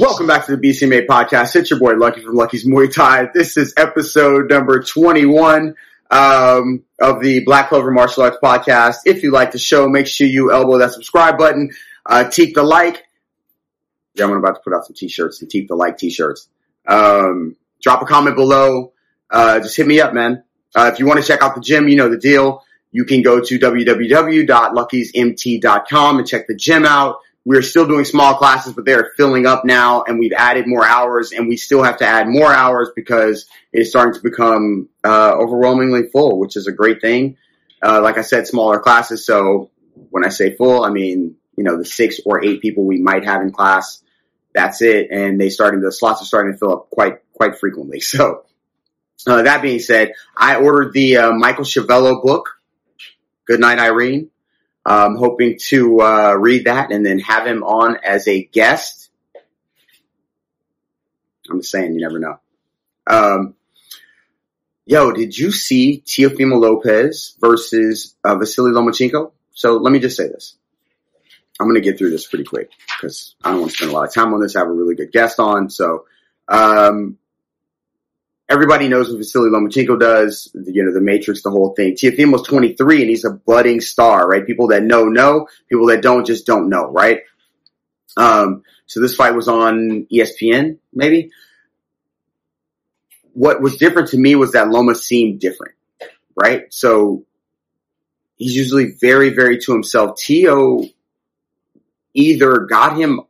Welcome back to the BCMA podcast. It's your boy Lucky from Lucky's Muay Thai. This is episode number 21 um, of the Black Clover Martial Arts podcast. If you like the show, make sure you elbow that subscribe button, uh, teep the like. Yeah, I'm about to put out some t-shirts and teep the like t-shirts. Um, drop a comment below. Uh, just hit me up, man. Uh, if you want to check out the gym, you know the deal. You can go to www.luckysmt.com and check the gym out. We're still doing small classes, but they're filling up now and we've added more hours and we still have to add more hours because it's starting to become, uh, overwhelmingly full, which is a great thing. Uh, like I said, smaller classes. So when I say full, I mean, you know, the six or eight people we might have in class, that's it. And they starting, the slots are starting to fill up quite, quite frequently. So, uh, that being said, I ordered the, uh, Michael Schiavello book. Good night, Irene. Um, hoping to uh, read that and then have him on as a guest. I'm just saying, you never know. Um, yo, did you see Teofimo Lopez versus uh, Vasily Lomachenko? So let me just say this. I'm going to get through this pretty quick because I don't want to spend a lot of time on this. I have a really good guest on. So, um, everybody knows what Vasily Lomachenko does, you know, the Matrix, the whole thing. Teofimo's 23 and he's a budding star, right? People that know, know. People that don't just don't know, right? Um, so this fight was on ESPN, maybe. What was different to me was that Loma seemed different, right? So he's usually very, very to himself. Tio either got him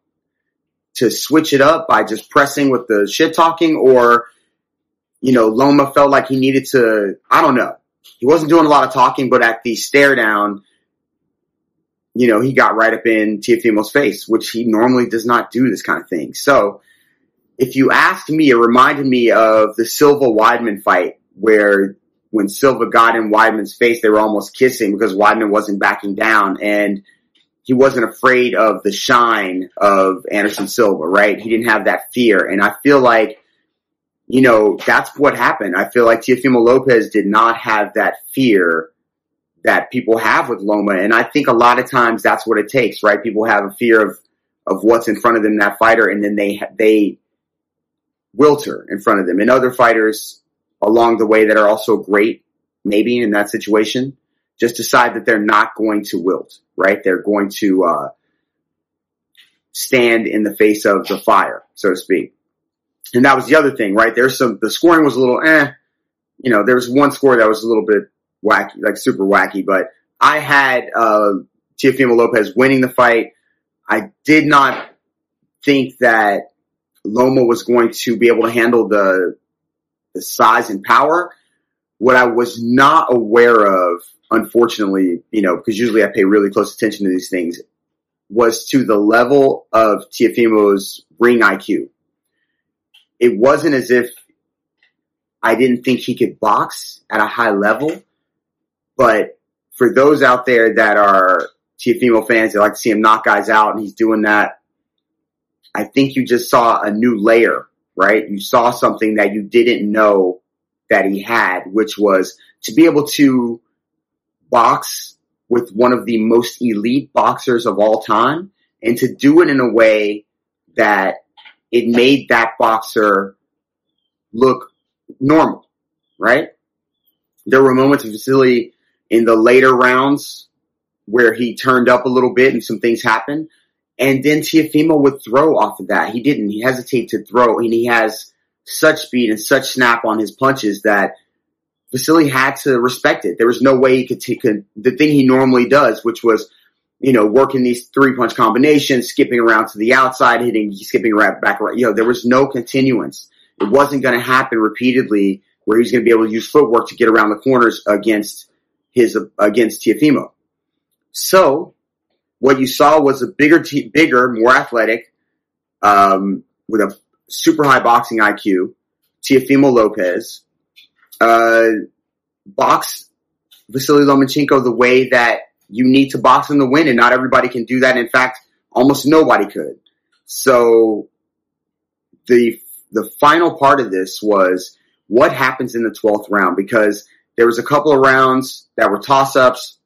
to switch it up by just pressing with the shit talking or you know, Loma felt like he needed to, I don't know. He wasn't doing a lot of talking, but at the stare down, you know, he got right up in Teofimo's face, which he normally does not do this kind of thing. So if you asked me, it reminded me of the Silva Weidman fight where when Silva got in Weidman's face, they were almost kissing because Weidman wasn't backing down and he wasn't afraid of the shine of Anderson Silva, right? He didn't have that fear. And I feel like you know, that's what happened. I feel like Teofimo Lopez did not have that fear that people have with Loma. And I think a lot of times that's what it takes, right? People have a fear of, of what's in front of them, that fighter, and then they, they wilter in front of them. And other fighters along the way that are also great, maybe in that situation, just decide that they're not going to wilt, right? They're going to, uh, stand in the face of the fire, so to speak. And that was the other thing, right? There's some, the scoring was a little eh, you know, there was one score that was a little bit wacky, like super wacky, but I had, uh, Teofimo Lopez winning the fight. I did not think that Loma was going to be able to handle the, the size and power. What I was not aware of, unfortunately, you know, because usually I pay really close attention to these things, was to the level of Teofimo's ring IQ it wasn't as if I didn't think he could box at a high level, but for those out there that are Teofimo fans, they like to see him knock guys out and he's doing that. I think you just saw a new layer, right? You saw something that you didn't know that he had, which was to be able to box with one of the most elite boxers of all time and to do it in a way that it made that boxer look normal, right? There were moments of Vasily in the later rounds where he turned up a little bit and some things happened. And then Teofimo would throw off of that. He didn't. He hesitated to throw and he has such speed and such snap on his punches that Vasily had to respect it. There was no way he could take the thing he normally does, which was you know, working these three punch combinations, skipping around to the outside, hitting, skipping right back around. You know, there was no continuance. It wasn't going to happen repeatedly where he was going to be able to use footwork to get around the corners against his, against Teofimo. So what you saw was a bigger, bigger, more athletic, um, with a super high boxing IQ, Teofimo Lopez, uh, box Vasily Lomachenko the way that you need to box in to win and not everybody can do that. In fact, almost nobody could. So the, the final part of this was what happens in the 12th round because there was a couple of rounds that were toss ups.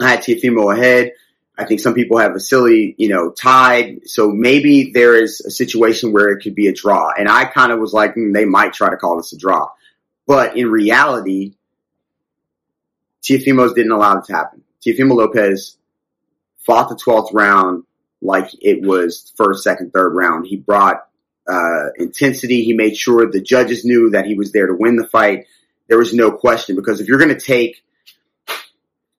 I had Teofimo ahead. I think some people have Vasily, you know, tied. So maybe there is a situation where it could be a draw. And I kind of was like, mm, they might try to call this a draw. But in reality, Teofimos didn't allow it to happen. Teofimo Lopez fought the 12th round like it was first, second, third round. He brought uh, intensity. He made sure the judges knew that he was there to win the fight. There was no question because if you're going to take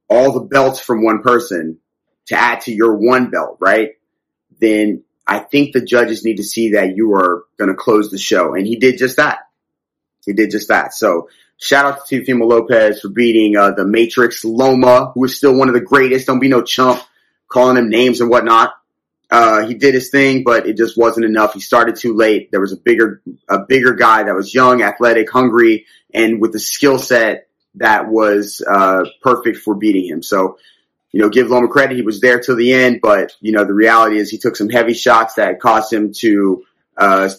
all the belts from one person to add to your one belt, right? Then I think the judges need to see that you are going to close the show. And he did just that. He did just that. So shout out to Teofimo Lopez for beating uh, the Matrix Loma, who is still one of the greatest. Don't be no chump calling him names and whatnot. Uh, he did his thing, but it just wasn't enough. He started too late. There was a bigger, a bigger guy that was young, athletic, hungry, and with the skill set that was, uh, perfect for beating him. So, you know, give Loma credit. He was there till the end, but, you know, the reality is he took some heavy shots that caused him to, uh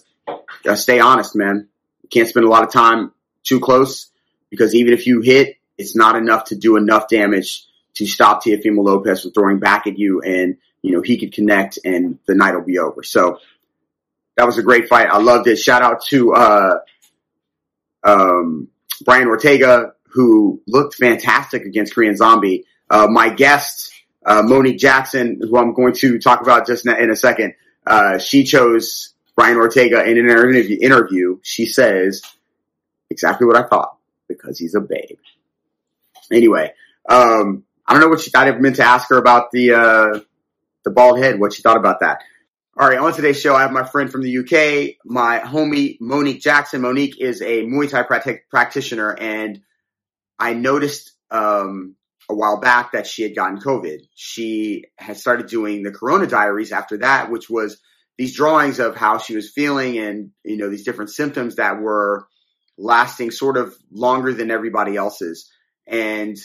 stay honest, man. Can't spend a lot of time too close because even if you hit, it's not enough to do enough damage to stop Teofimo Lopez from throwing back at you and, you know, he could connect and the night will be over. So that was a great fight. I loved it. Shout out to, uh, um, Brian Ortega, who looked fantastic against Korean Zombie. Uh, my guest, uh, Monique Jackson, who I'm going to talk about just in a second, uh, she chose Brian Ortega in an interview, she says exactly what I thought because he's a babe. Anyway, um, I don't know what she thought. I meant to ask her about the uh, the bald head. What she thought about that. All right, on today's show, I have my friend from the UK, my homie Monique Jackson. Monique is a Muay Thai practitioner, and I noticed um, a while back that she had gotten COVID. She had started doing the Corona Diaries after that, which was these drawings of how she was feeling and you know these different symptoms that were lasting sort of longer than everybody else's. And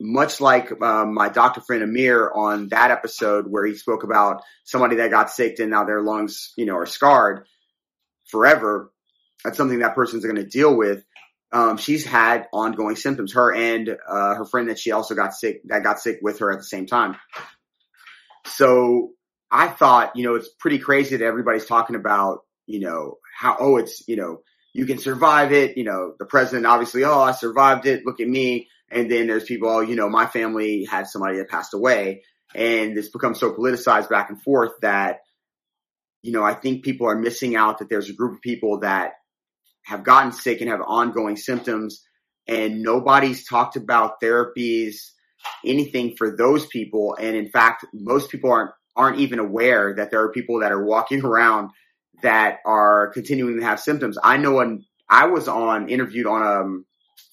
much like um, my doctor friend Amir on that episode where he spoke about somebody that got sick and now their lungs, you know, are scarred forever. That's something that person's going to deal with. Um, she's had ongoing symptoms. Her and uh, her friend that she also got sick, that got sick with her at the same time. So I thought, you know, it's pretty crazy that everybody's talking about, you know, how oh, it's you know, you can survive it. You know, the president obviously, oh, I survived it. Look at me. And then there's people, oh, you know, my family had somebody that passed away. And it's become so politicized back and forth that, you know, I think people are missing out that there's a group of people that have gotten sick and have ongoing symptoms and nobody's talked about therapies, anything for those people. And in fact, most people aren't, aren't even aware that there are people that are walking around that are continuing to have symptoms. I know I was on interviewed on um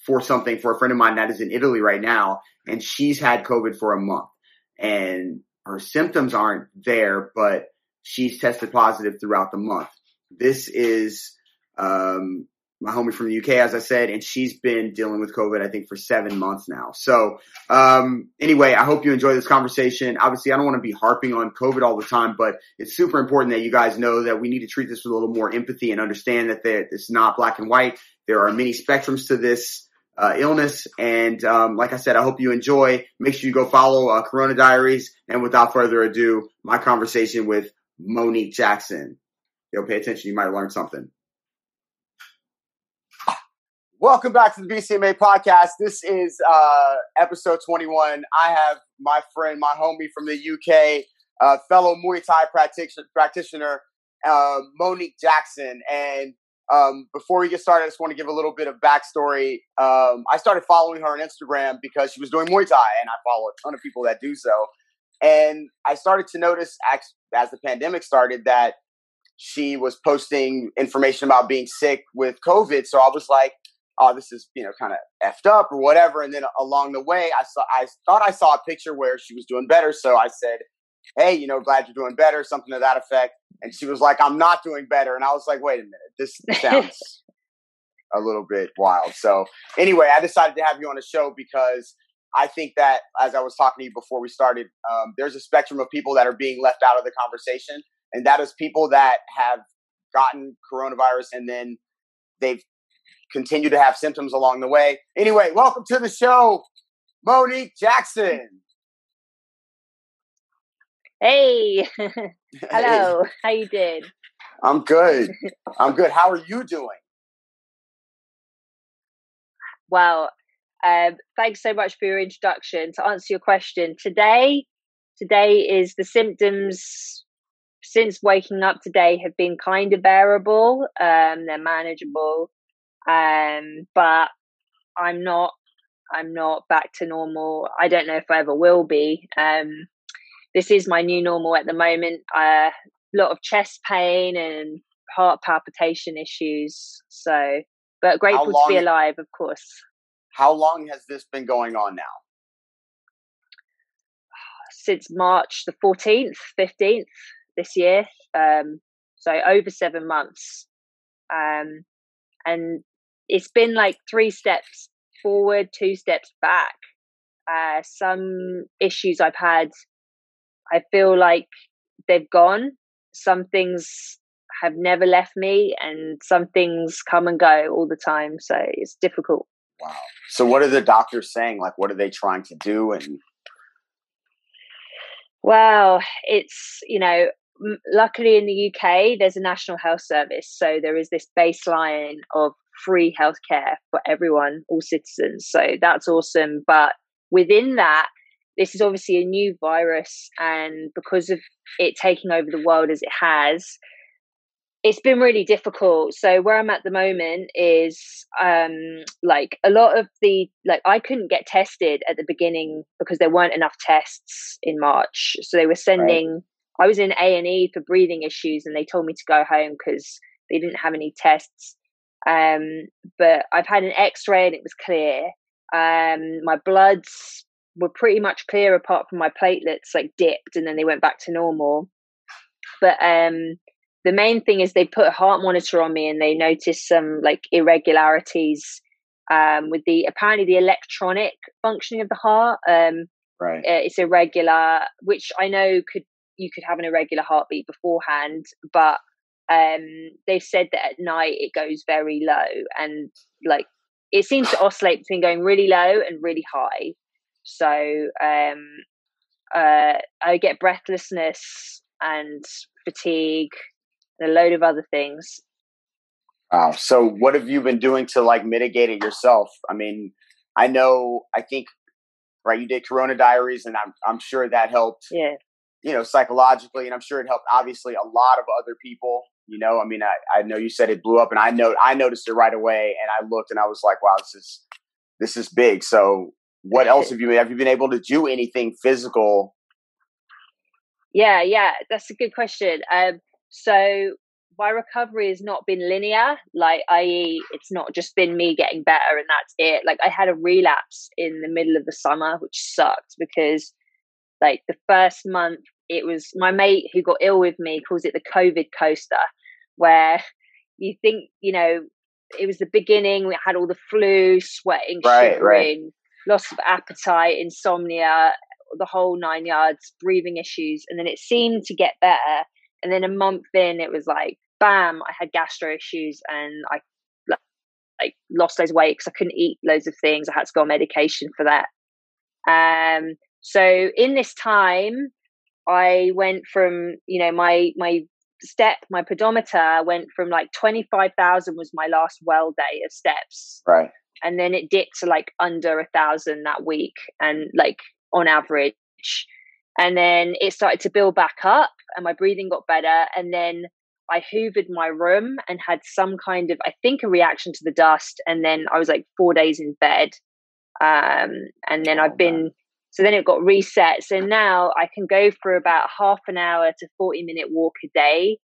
for something for a friend of mine that is in Italy right now, and she's had COVID for a month, and her symptoms aren't there, but she's tested positive throughout the month. This is um, my homie from the UK, as I said, and she's been dealing with COVID, I think, for seven months now. So, um, anyway, I hope you enjoy this conversation. Obviously, I don't want to be harping on COVID all the time, but it's super important that you guys know that we need to treat this with a little more empathy and understand that it's not black and white. There are many spectrums to this. Uh, illness and um, like I said, I hope you enjoy. Make sure you go follow uh, Corona Diaries. And without further ado, my conversation with Monique Jackson. Yo, pay attention. You might learn something. Welcome back to the BCMA podcast. This is uh, episode 21. I have my friend, my homie from the UK, uh, fellow Muay Thai practitioner, practitioner uh, Monique Jackson. And um, before we get started, I just want to give a little bit of backstory. Um, I started following her on Instagram because she was doing Muay Thai, and I follow a ton of people that do so. And I started to notice as the pandemic started that she was posting information about being sick with COVID. So I was like, oh, this is you know kind of effed up or whatever. And then along the way, I saw I thought I saw a picture where she was doing better, so I said, hey, you know, glad you're doing better, something to that effect. And she was like, I'm not doing better, and I was like, wait a minute, this sounds a little bit wild. So anyway, I decided to have you on the show because. I think that, as I was talking to you before we started, um, there's a spectrum of people that are being left out of the conversation, and that is people that have gotten coronavirus and then they've continue to have symptoms along the way. Anyway, welcome to the show, Monique Jackson. Hey, hello. Hey. How you doing? I'm good. I'm good. How are you doing? Well, um, thanks so much for your introduction. To answer your question, today, today is the symptoms since waking up today have been kind of bearable. Um, they're manageable, um, but I'm not. I'm not back to normal. I don't know if I ever will be. Um, this is my new normal at the moment. A uh, lot of chest pain and heart palpitation issues. So, but grateful to be alive, of course. How long has this been going on now? Since March the 14th, 15th this year. Um, so over seven months. Um, and it's been like three steps forward, two steps back. Uh, some issues I've had, I feel like they've gone. Some things have never left me, and some things come and go all the time. So it's difficult. Wow. So what are the doctors saying? Like, what are they trying to do? And well, it's you know, luckily in the UK, there's a national health service, so there is this baseline of free healthcare for everyone, all citizens. So that's awesome. But within that, this is obviously a new virus, and because of it taking over the world as it has, it's been really difficult. So where I'm at the moment is um like a lot of the like I couldn't get tested at the beginning because there weren't enough tests in March. So they were sending right. I was in A and E for breathing issues and they told me to go home because they didn't have any tests. Um but I've had an x-ray and it was clear. Um my bloods were pretty much clear apart from my platelets like dipped and then they went back to normal. But um the main thing is they put a heart monitor on me and they noticed some like irregularities um, with the apparently the electronic functioning of the heart. Um, right, uh, it's irregular, which I know could you could have an irregular heartbeat beforehand, but um, they said that at night it goes very low and like it seems to oscillate between going really low and really high. So um, uh, I get breathlessness and fatigue and a load of other things. Wow. So what have you been doing to like mitigate it yourself? I mean, I know I think right you did Corona Diaries and I'm I'm sure that helped. Yeah. You know, psychologically and I'm sure it helped obviously a lot of other people. You know, I mean I, I know you said it blew up and I know I noticed it right away and I looked and I was like, wow, this is this is big. So what else have you have you been able to do anything physical? Yeah, yeah, that's a good question. Um so my recovery has not been linear, like, i.e., it's not just been me getting better and that's it. Like, I had a relapse in the middle of the summer, which sucked because, like, the first month, it was my mate who got ill with me calls it the COVID coaster, where you think, you know, it was the beginning, we had all the flu, sweating, right, shivering, right. loss of appetite, insomnia, the whole nine yards, breathing issues. And then it seemed to get better and then a month in, it was like, bam, I had gastro issues and I like lost those weight because I couldn't eat loads of things. I had to go on medication for that. Um, so in this time, I went from you know my my step my pedometer went from like twenty five thousand was my last well day of steps, right, and then it dipped to like under a thousand that week, and like on average, and then it started to build back up and my breathing got better. And then I hoovered my room and had some kind of, I think, a reaction to the dust. And then I was like four days in bed. Um, and then I've been, so then it got reset. So now I can go for about half an hour to 40 minute walk a day.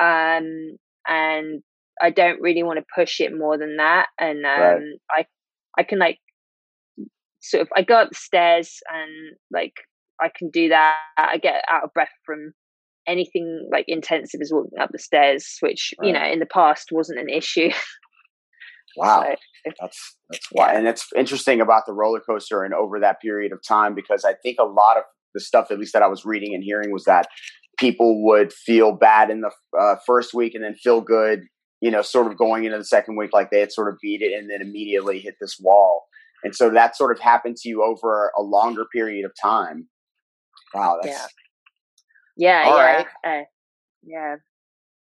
Um, and I don't really want to push it more than that. And um, right. I, I can like sort of, I go up the stairs and like I can do that. I get out of breath from anything like intensive as walking up the stairs, which right. you know in the past wasn't an issue. Wow, so, that's that's why, and it's interesting about the roller coaster and over that period of time because I think a lot of the stuff, at least that I was reading and hearing, was that people would feel bad in the uh, first week and then feel good, you know, sort of going into the second week like they had sort of beat it and then immediately hit this wall. And so that sort of happened to you over a longer period of time. Wow, that's yeah. Yeah, All yeah, right. yeah.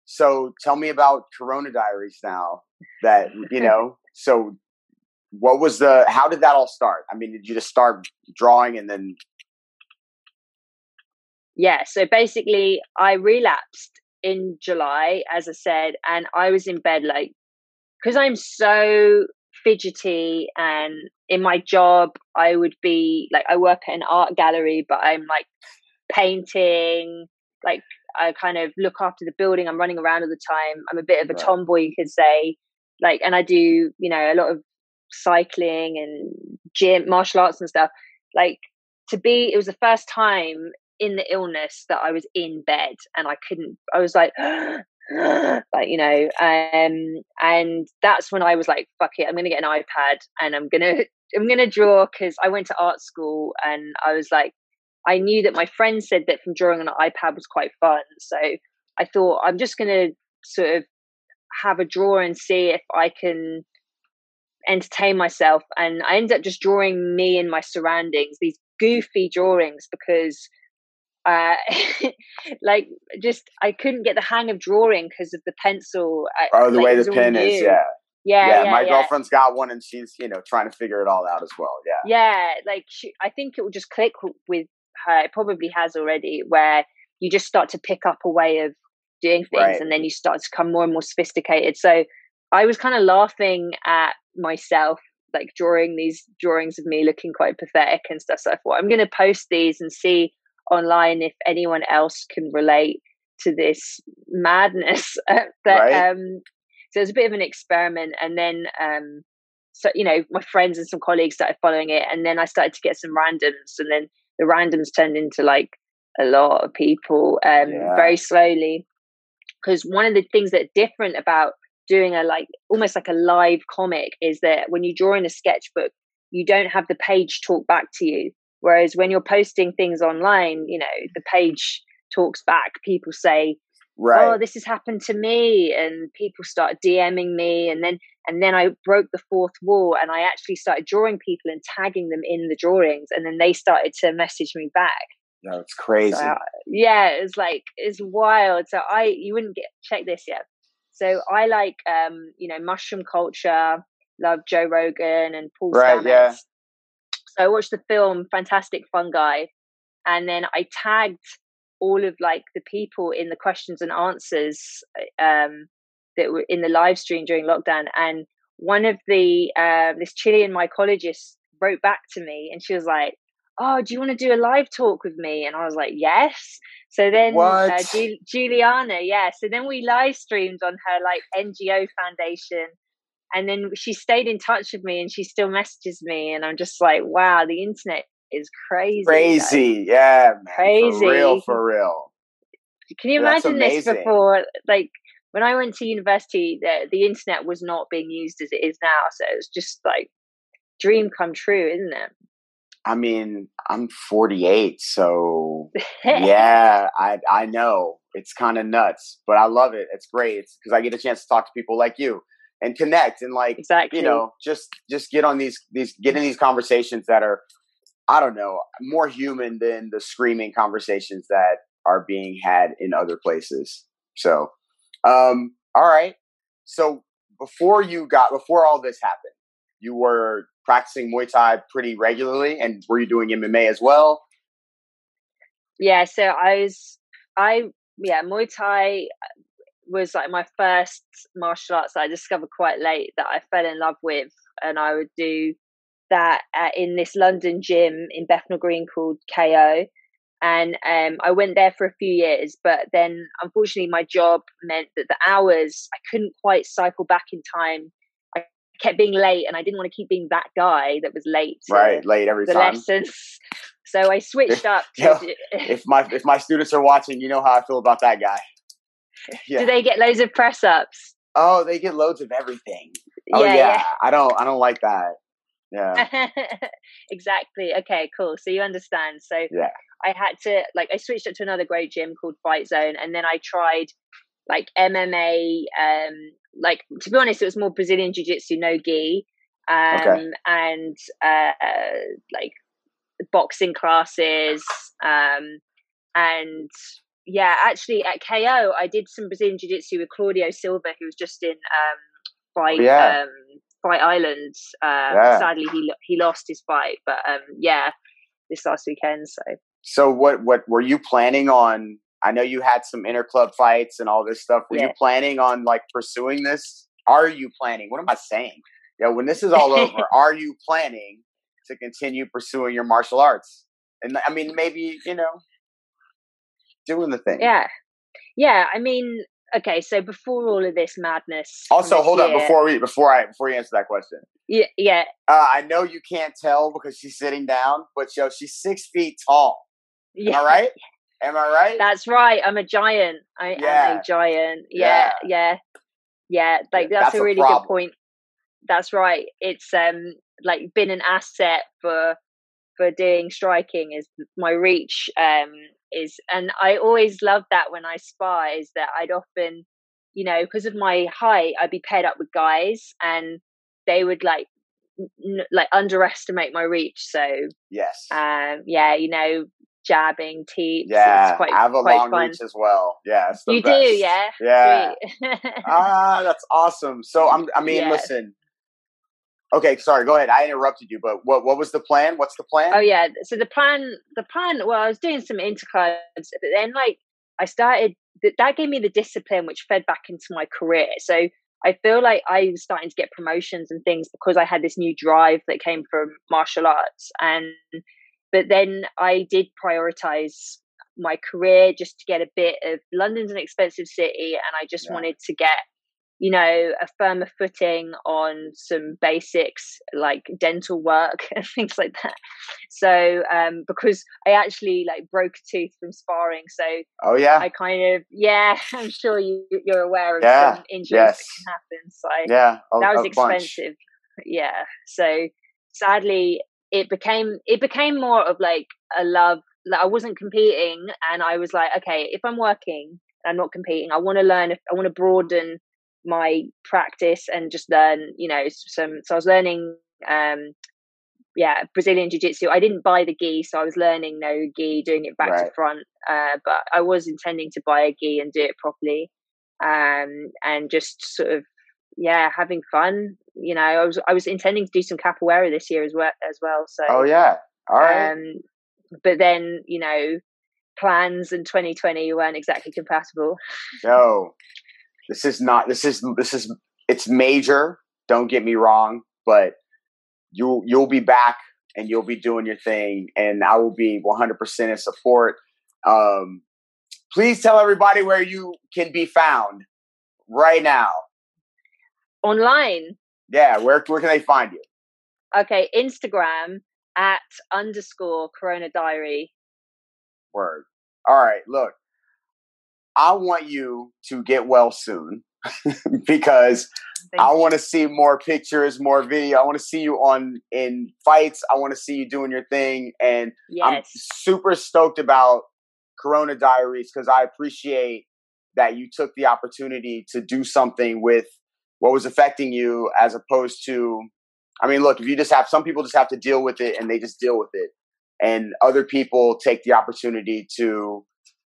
So tell me about Corona Diaries now. That you know. so what was the? How did that all start? I mean, did you just start drawing and then? Yeah. So basically, I relapsed in July, as I said, and I was in bed like because I'm so fidgety and in my job I would be like I work at an art gallery but I'm like painting like I kind of look after the building I'm running around all the time I'm a bit of a Right. tomboy you could say like and I do you know a lot of cycling and gym martial arts and stuff like to be it was the first time in the illness that I was in bed and I couldn't I was like like you know um and that's when I was like fuck it I'm gonna get an iPad and I'm gonna I'm gonna draw because I went to art school and I was like I knew that my friend said that from drawing on an iPad was quite fun so I thought I'm just gonna sort of have a draw and see if I can entertain myself and I ended up just drawing me and my surroundings these goofy drawings because uh like just I couldn't get the hang of drawing because of the pencil Oh, the like, way the pen is. Yeah. yeah yeah. yeah, my yeah. girlfriend's got one, and she's you know trying to figure it all out as well. Yeah. yeah like she, i think it will just click with her it probably has already where you just start to pick up a way of doing things Right. and then you start to become more and more sophisticated so i was kind of laughing at myself like drawing these drawings of me looking quite pathetic and stuff so i thought i'm going to post these and see online if anyone else can relate to this madness that Right. um so it was a bit of an experiment and then um so you know my friends and some colleagues started following it and then i started to get some randoms and then the randoms turned into like a lot of people um Yeah. very slowly. Because one of the things that are different about doing a like almost like a live comic is that when you draw in a sketchbook you don't have the page talk back to you. Whereas when you're posting things online you know the page talks back. People say Right. oh this has happened to me and people start dming me and then and then i broke the fourth wall and i actually started drawing people and tagging them in the drawings and then they started to message me back no, it's crazy. so, yeah it's like it's wild so i you wouldn't get check this yet so i like um you know mushroom culture love joe rogan and paul Right, Stamets. yeah. so i watched the film fantastic fungi and then i tagged all of like the people in the questions and answers um that were in the live stream during lockdown and one of the uh, this chilean mycologist wrote back to me and she was like oh do you want to do a live talk with me? And i was like yes. So then uh, Ju- Giuliana yeah so then we live streamed on her like ngo foundation and then she stayed in touch with me and she still messages me and i'm just like wow the internet is crazy guys. Crazy. Yeah, man. Crazy. For real. For real. Can you That's imagine this before? Like when I went to university, the the internet was not being used as it is now. So it's just like dream come true, isn't it? I mean, I'm 48, so yeah, I I know it's kind of nuts, but I love it. It's great. It's because I get a chance to talk to people like you and connect and like exactly. you know just just get on these these get in these conversations that are I don't know more human than the screaming conversations that are being had in other places. So, um, all right. So before you got before all this happened, you were practicing Muay Thai pretty regularly, and were you doing MMA as well? yeah. So I was, I yeah, Muay Thai was like my first martial arts I discovered quite late that I fell in love with, and I would do that uh, in this London gym in Bethnal Green called KO. And um, I went there for a few years, but then unfortunately, my job meant that the hours I couldn't quite cycle back in time. I kept being late, and I didn't want to keep being that guy that was late Right, late every the time. lessons. So I switched up. To, Yeah. If my if my students are watching, you know how I feel about that guy. Yeah. Do they get loads of press ups? Oh, they get loads of everything. Oh yeah, I don't I don't like that. Yeah. exactly. Okay, cool. So you understand. So Yeah. I had to like I switched up to another great gym called Fight Zone, and then I tried like MMA. Um, like to be honest, it was more Brazilian Jiu Jitsu, no gi, um, Okay. and uh, uh, like boxing classes, um, and yeah, actually at KO, I did some Brazilian Jiu Jitsu with Claudio Silva, who was just in um, fight Yeah. um, fight islands. Uh, Yeah. Sadly, he he lost his fight, but um, yeah, this last weekend. So So what what were you planning on? I know you had some inter club fights and all this stuff. Were you planning on like pursuing this? Are you planning? What am I saying? Yeah, when this is all over, are you planning to continue pursuing your martial arts? And I mean, maybe you know, doing the thing. yeah, yeah. I mean, okay. So before all of this madness, Also, hold up year- before we before I before you answer that question. Yeah, yeah, Uh, I know you can't tell because she's sitting down, but yo, she's six feet tall. Am yeah. I right? Am I right? That's right. I'm a giant. I Yeah. am a giant. Yeah, yeah, yeah. Like that's, that's a a really problem. good point. That's right. It's um like been an asset for for doing striking is my reach um is and I always loved that when I spar is that I'd often you know because of my height I'd be paired up with guys and they would like n- like underestimate my reach so yes. um yeah you know jabbing teeps yeah, it's quite I have a long fun reach as well. Yeah, you best. do, yeah. Yeah. Ah, that's awesome. So I'm. I mean, Yeah. listen. Okay, sorry. Go ahead. I interrupted you, but what what was the plan? What's the plan? oh yeah. So the plan, the plan. Well, I was doing some interclubs, but then like I started. That that gave me the discipline, which fed back into my career. So I feel like I was starting to get promotions and things because I had this new drive that came from martial arts, and but then I did prioritize my career just to get a bit of London's an expensive city, and I just Yeah. wanted to get you know a firmer footing on some basics like dental work and things like that so um because i actually like broke a tooth from sparring so Oh yeah. i kind of yeah i'm sure you you're aware of Yeah, some injuries yes. that can happen so yeah. A, that was a bunch. expensive yeah so sadly it became it became more of like a love like i wasn't competing and i was like okay if i'm working and i'm not competing i want to learn if i want to broaden my practice and just learn you know some so i was learning um yeah brazilian jiu-jitsu. I didn't buy the gi so i was learning no gi doing it back to front uh but i was intending to buy a gi and do it properly um and just sort of yeah having fun you know. I was i was intending to do some capoeira this year as well as well so Oh yeah. All right. um but then you know plans in 2020 weren't exactly compatible. No, this is not. This is this is. It's major. Don't get me wrong, but you you'll be back and you'll be doing your thing, and I will be 100 percent in support. Um, please tell everybody where you can be found right now. online Yeah, where where can they find you? okay instagram at underscore corona diary Word. All right, look. I want you to get well soon because Thank I want to see more pictures, more video. I want to see you on in fights. I want to see you doing your thing, and I'm super stoked about Corona Diaries because I appreciate that you took the opportunity to do something with what was affecting you, as opposed to, I mean, look, if you just have some people just have to deal with it and they just deal with it, and other people take the opportunity to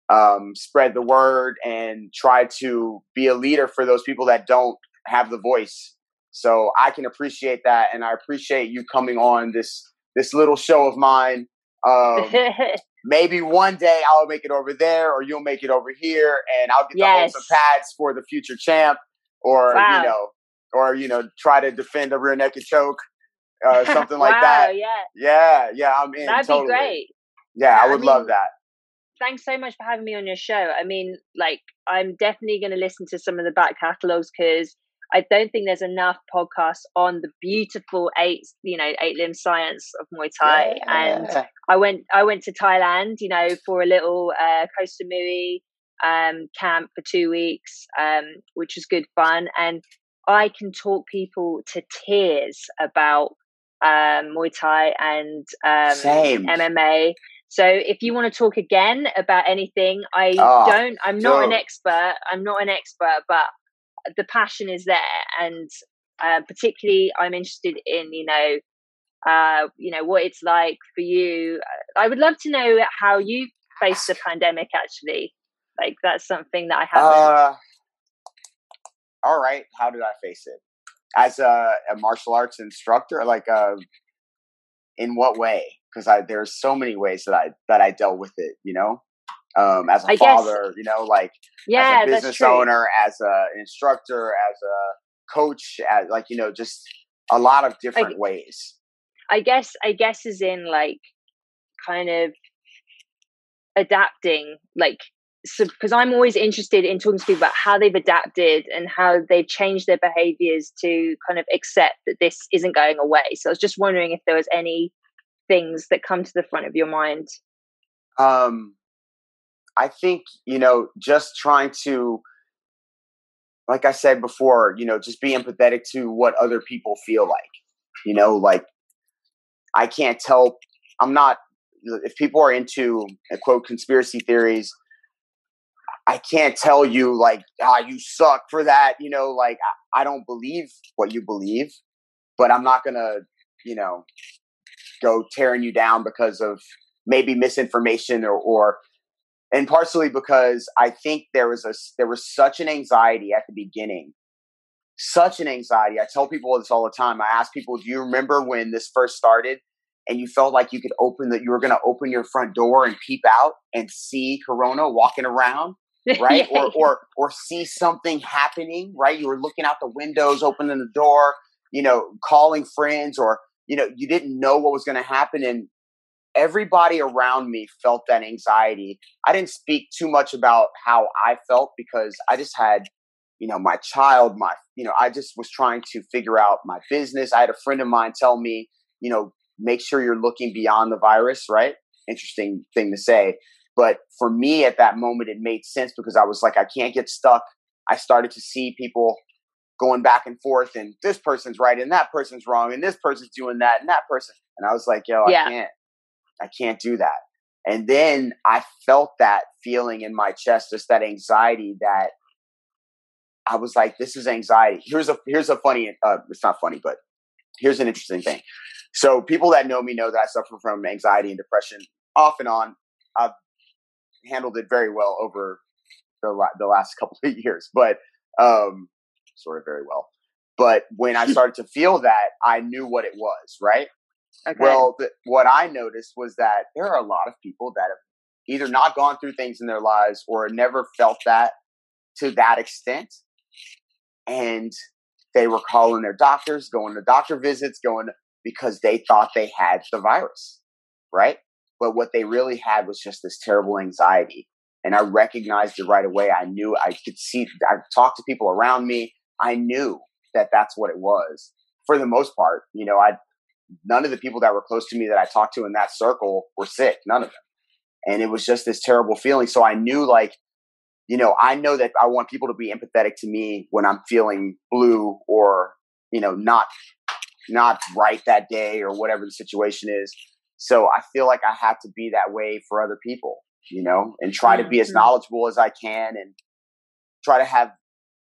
um, spread the word and try to be a leader for those people that don't have the voice. So I can appreciate that, and I appreciate you coming on this this little show of mine. Um, maybe one day I'll make it over there, or you'll make it over here, and I'll get Yes. some pads for the future champ, or Wow. you know, or you know, try to defend a rear naked choke, uh, something like that. yeah Yeah, yeah, I'm in. that'd totally. be great Yeah, Yeah, I I would love that. Thanks so much for having me on your show. I mean, like, I'm definitely going to listen to some of the back catalogs because I don't think there's enough podcasts on the beautiful eight, you know, eight limb science of Muay Thai. And I went, I went to Thailand, you know, for a little uh, Koh Samui um, camp for two weeks, um, which was good fun. And I can talk people to tears about um, Muay Thai and um, MMA. So if you want to talk again about anything, I Oh, don't. I'm not an expert. I'm not an expert, but the passion is there, and uh, particularly I'm interested in you know, uh, you know what it's like for you. I would love to know how you faced the pandemic. Actually, Like that's something that I haven't. Uh, all right. How did I face it? As a, a martial arts instructor, like uh, in what way? Because I there's so many ways that I that I dealt with it. You know, um, as a I guess- father, you know, like yeah, as a business owner, as a, an instructor, as a coach, as like you know, just a lot of different ways. I guess I guess is in like kind of adapting like because I'm always interested in talking to people about how they've adapted and how they've changed their behaviors to kind of accept that this isn't going away. So I was just wondering if there was any things that come to the front of your mind. Um, I think you know, just trying to, like I said before, you know, just be empathetic to what other people feel like. You know, like I can't tell. I'm not. If people are into uh, quote conspiracy theories, I can't tell you like ah you suck for that. You know, like I, I don't believe what you believe, but I'm not gonna you know go tearing you down because of maybe misinformation or, or and partially because I think there was a there was such an anxiety at the beginning, such an anxiety. I tell people this all the time. I ask people, "Do you remember when this first started?" And you felt like you could open that you were going to open your front door and peep out and see Corona walking around, right? Or or or see something happening, right? You were looking out the windows, opening the door, you know, calling friends, or you know, you didn't know what was going to happen, and everybody around me felt that anxiety. I didn't speak too much about how I felt because I just had, you know, my child, my, you know, I just was trying to figure out my business. I had a friend of mine tell me, you know, make sure you're looking beyond the virus, right? Interesting thing to say. But for me at that moment, it made sense because I was like, I can't get stuck. I started to see people going back and forth, and this person's right, and that person's wrong, and this person's doing that, and that person. And I was like, yo, Yeah. I can't. I can't do that. And then I felt that feeling in my chest, just that anxiety that I was like, this is anxiety. Here's a here's a funny uh, it's not funny, but here's an interesting thing. So people that know me know that I suffer from anxiety and depression off and on. I've handled it very well over the the last couple of years, but um, sort of very well. But when I hmm. started to feel that, I knew what it was, right? Okay. Well, th- what I noticed was that there are a lot of people that have either not gone through things in their lives or never felt that to that extent. And they were calling their doctors, going to doctor visits, going because they thought they had the virus, right? But what they really had was just this terrible anxiety. And I recognized it right away. I knew I could see, I talked to people around me. I knew that that's what it was for the most part. You know, I none of the people that were close to me that I talked to in that circle were sick. None of them. And it was just this terrible feeling. So I knew like, you know, I know that I want people to be empathetic to me when I'm feeling blue or, you know, not not right that day or whatever the situation is. So I feel like I have to be that way for other people, you know, and try to be as Mhm. knowledgeable as I can and try to have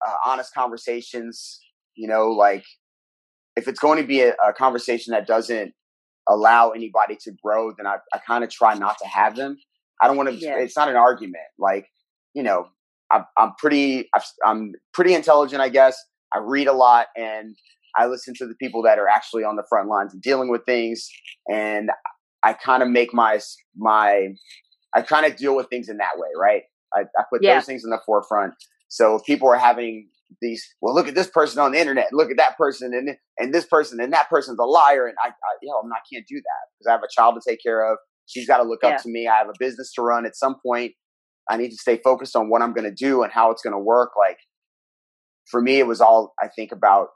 uh, honest conversations, you know, like if it's going to be a, a conversation that doesn't allow anybody to grow, then I, I kind of try not to have them. I don't want to. Yeah. It's not an argument. Like you know, I'm, I'm pretty. I've, I'm pretty intelligent, I guess. I read a lot, and I listen to the people that are actually on the front lines and dealing with things, and I kind of make my my. I kind of deal with things in that way, right? I, I put Yeah. those things in the forefront. So if people are having these, well, look at this person on the internet, look at that person, and and this person, and that person's a liar, and I, I you know, I'm not, I can't do that because I have a child to take care of. She's got to look Yeah. up to me. I have a business to run. At some point, I need to stay focused on what I'm going to do and how it's going to work. Like for me, it was all I think about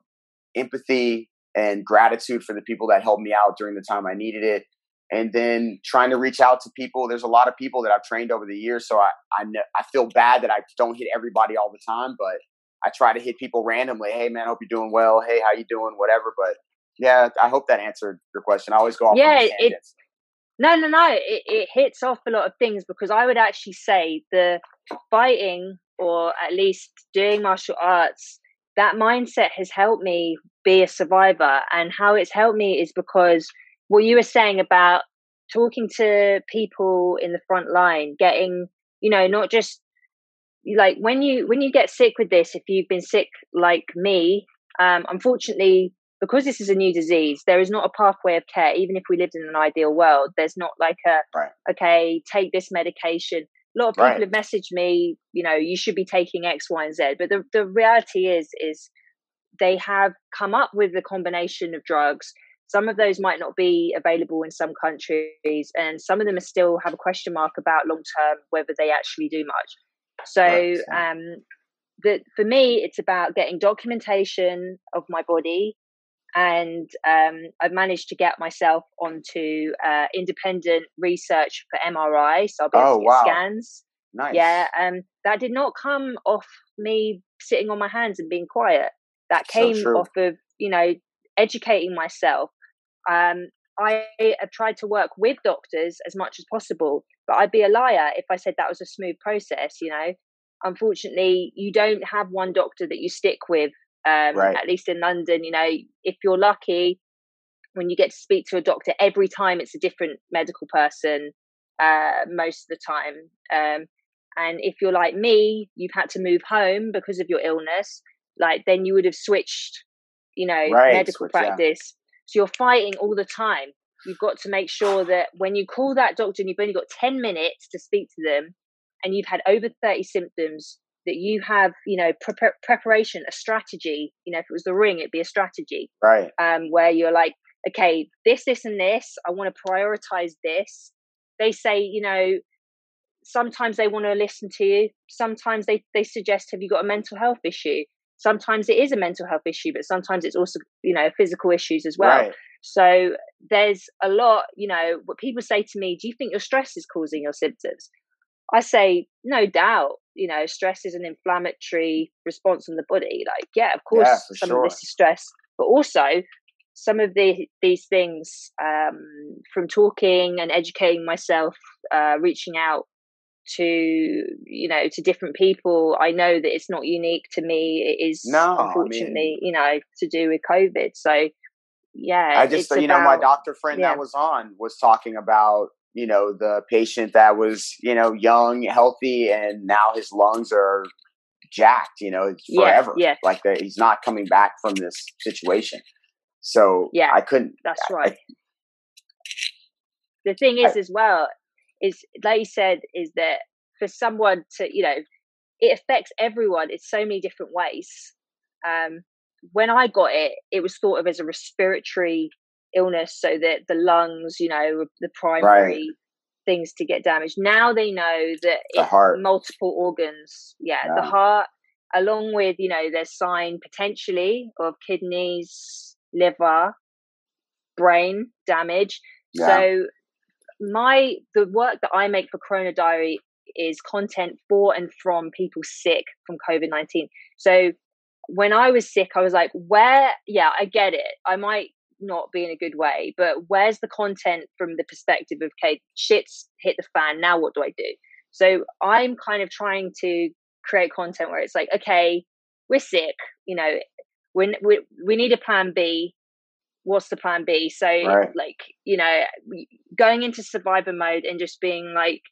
empathy and gratitude for the people that helped me out during the time I needed it. And then trying to reach out to people. There's a lot of people that I've trained over the years, so I I, know, I feel bad that I don't hit everybody all the time, but I try to hit people randomly. Hey man, hope you're doing well. Hey, how you doing? Whatever. But yeah, I hope that answered your question. I always go off. Yeah, it- No, no, no. It, it hits off a lot of things because I would actually say the fighting or at least doing martial arts, that mindset has helped me be a survivor. And how it's helped me is because what you were saying about talking to people in the front line, getting, you know, not just like when you when you get sick with this, if you've been sick like me, um, unfortunately, because this is a new disease, there is not a pathway of care. Even if we lived in an ideal world, there's not like a right. okay, take this medication. A lot of people Right. have messaged me, you know, you should be taking X, Y, and Z. But the the reality is, is they have come up with a combination of drugs. Some of those might not be available in some countries, and some of them are still have a question mark about long term whether they actually do much. So, Right, um, for me, it's about getting documentation of my body, and um, I've managed to get myself onto uh, independent research for MRI, so I'll be able Oh, to get wow. scans. Nice. Yeah, um, that did not come off me sitting on my hands and being quiet. That came true. off of you know educating myself. Um, I have tried to work with doctors as much as possible, but I'd be a liar if I said that was a smooth process. You know, unfortunately, you don't have one doctor that you stick with. Um, Right. At least in London, you know, if you're lucky, when you get to speak to a doctor, every time it's a different medical person. Uh, most of the time, um, and if you're like me, you've had to move home because of your illness. Like then you would have switched, you know, Right, medical switch, yeah. So you're fighting all the time. You've got to make sure that when you call that doctor and you've only got 10 minutes to speak to them and you've had over 30 symptoms, that you have, you know, pre- preparation, a strategy. You know, if it was the ring, it'd be a strategy Right. um, where you're like, okay, this, this, and this. I want to prioritize this. They say, you know, sometimes they want to listen to you. Sometimes they they suggest, have you got a mental health issue? Sometimes it is a mental health issue, but sometimes it's also, you know, physical issues as well. Right. So there's a lot, you know, what people say to me, do you think your stress is causing your symptoms? I say, no doubt, you know, stress is an inflammatory response in the body. Like, yeah, of course, Yeah, some sure. of this is stress, but also some of the, these things um, from talking and educating myself, uh, reaching out to, you know, to different people. I know that it's not unique to me. It is, No, I unfortunately, you know, to do with COVID. So, yeah, I just, you know, my doctor friend yeah. that was on was talking about, you know, the patient that was, you know, young, healthy, and now his lungs are jacked, you know, forever. yeah. Like that he's not coming back from this situation. So Yeah, I couldn't. That's I- right. the thing is, I- as well, is you said, is that for someone to, you know, it affects everyone in so many different ways. Um, when I got it, it was thought of as a respiratory illness, so that the lungs, you know, the primary things to get damaged. Now they know that The it's heart. multiple organs. Yeah, the heart, along with you know, there's sign potentially of kidneys, liver, brain damage. Yeah. So my the work that I make for Corona Diary is content for and from people sick from COVID nineteen. So when I was sick, I was like, where? Yeah, I get it. I might not be in a good way, but where's the content from the perspective of okay, shit's hit the fan. Now what do I do? So I'm kind of trying to create content where it's like, okay, we're sick. You know, we we we need a plan B. What's the plan B? So Right. like you know, going into survivor mode and just being like,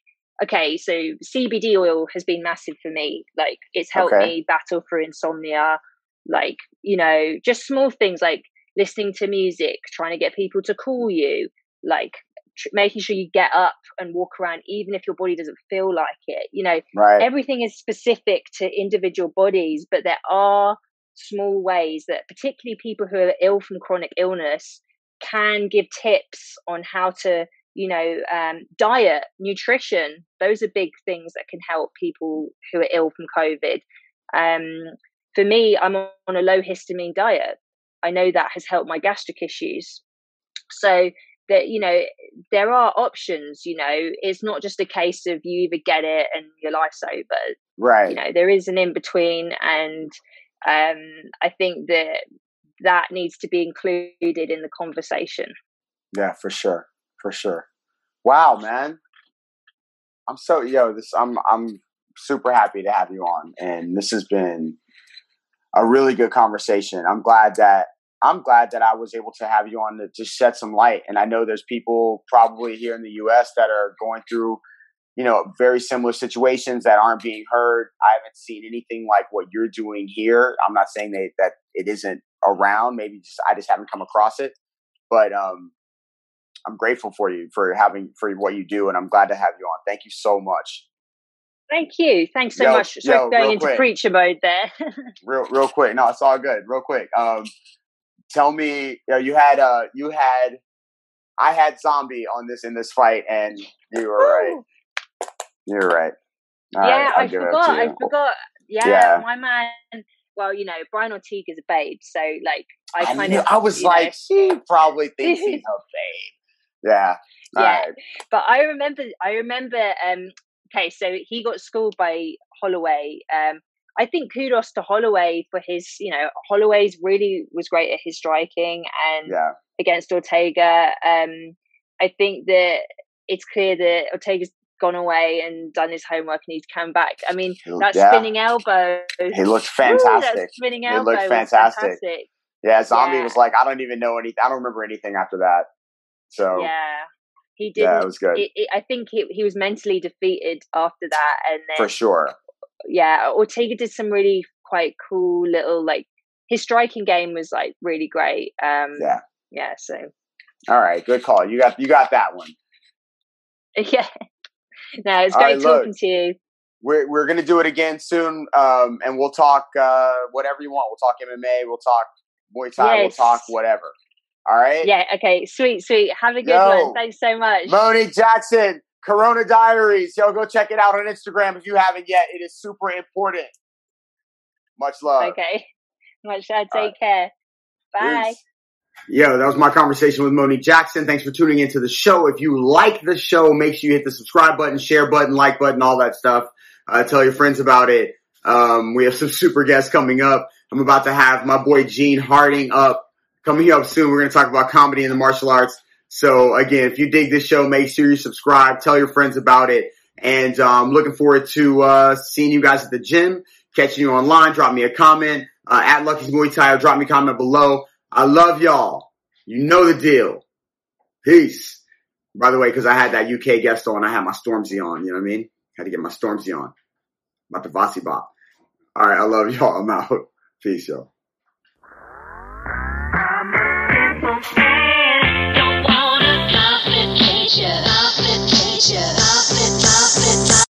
okay, so CBD oil has been massive for me. Like it's helped Okay. me battle through insomnia. Like you know, just small things like listening to music, trying to get people to call you, like tr- making sure you get up and walk around, even if your body doesn't feel like it. You know, right. everything is specific to individual bodies, but there are small ways that particularly people who are ill from chronic illness can give tips on how to you know um, diet nutrition those are big things that can help people who are ill from covid. Um, for me i'm on a low histamine diet. I know that has helped my gastric issues. So that you know there are options you know it's not just a case of you either get it and your life's over right. you know there is an in between and um i think that that needs to be included in the conversation Yeah, for sure, for sure. Wow, man, I'm so yo. This I'm I'm super happy to have you on, and this has been a really good conversation. I'm glad that I'm glad that I was able to have you on to, to shed some light. And I know there's people probably here in the U.S. that are going through you know, very similar situations that aren't being heard. I haven't seen anything like what you're doing here. I'm not saying that, that it isn't around. Maybe just I just haven't come across it. But um, I'm grateful for you for having for what you do, and I'm glad to have you on. Thank you so much. Thank you. Thanks so yo, much. Sorry yo, going into quick. preacher mode there. real, real quick. No, it's all good. Real quick. Um, tell me, you, know, you had uh, you had, I had zombie on this in this fight, and you were right. You're right. All yeah, right, I forgot. I forgot. Yeah, yeah, my man. Well, you know, Brian Ortega is a babe, so like I, I kind knew, of. I was like, know, she probably thinks he's a babe. Yeah. yeah. Right. But I remember. I remember. Um. Okay, so he got schooled by Holloway. Um. I think kudos to Holloway for his, you know, Holloway's really was great at his striking and yeah. against Ortega. Um, I think that it's clear that Ortega's gone away and done his homework and he's come back. I mean, that yeah. spinning elbow. He looked fantastic. Ooh, spinning elbow. He looked fantastic. fantastic. Yeah, Zombie yeah. was like, I don't even know anything. I don't remember anything after that. So yeah, he did. Yeah, it was good. It, it, I think he he was mentally defeated after that, and then for sure. Yeah, Ortega did some really quite cool little like his striking game was like really great. Um, yeah, yeah. So all right, good call. You got you got that one. Yeah. no, it's great right, talking look, to you. We're we're gonna do it again soon, um, and we'll talk uh, whatever you want. We'll talk MMA. We'll talk Muay Thai. Yes. We'll talk whatever. All right. Yeah. Okay. Sweet. Sweet. Have a good Yo, one. Thanks so much. Moni Jackson, Corona Diaries. Yo, go check it out on Instagram if you haven't yet. It is super important. Much love. Okay. Much love. Take right. care. Bye. Peace. Yo, that was my conversation with Moni Jackson. Thanks for tuning into the show. If you like the show, make sure you hit the subscribe button, share button, like button, all that stuff. Uh, tell your friends about it. Um, we have some super guests coming up. I'm about to have my boy Gene Harding up, coming up soon. We're going to talk about comedy and the martial arts. So again, if you dig this show, make sure you subscribe, tell your friends about it. And, um, looking forward to, uh, seeing you guys at the gym, catching you online. Drop me a comment, uh, at Lucky's Muay Thai drop me a comment below. I love y'all. You know the deal. Peace. By the way, because I had that UK guest on, I had my Stormzy on. You know what I mean? Had to get my Stormzy on. About the Vossi Bop. All right. I love y'all. I'm out. Peace, y'all.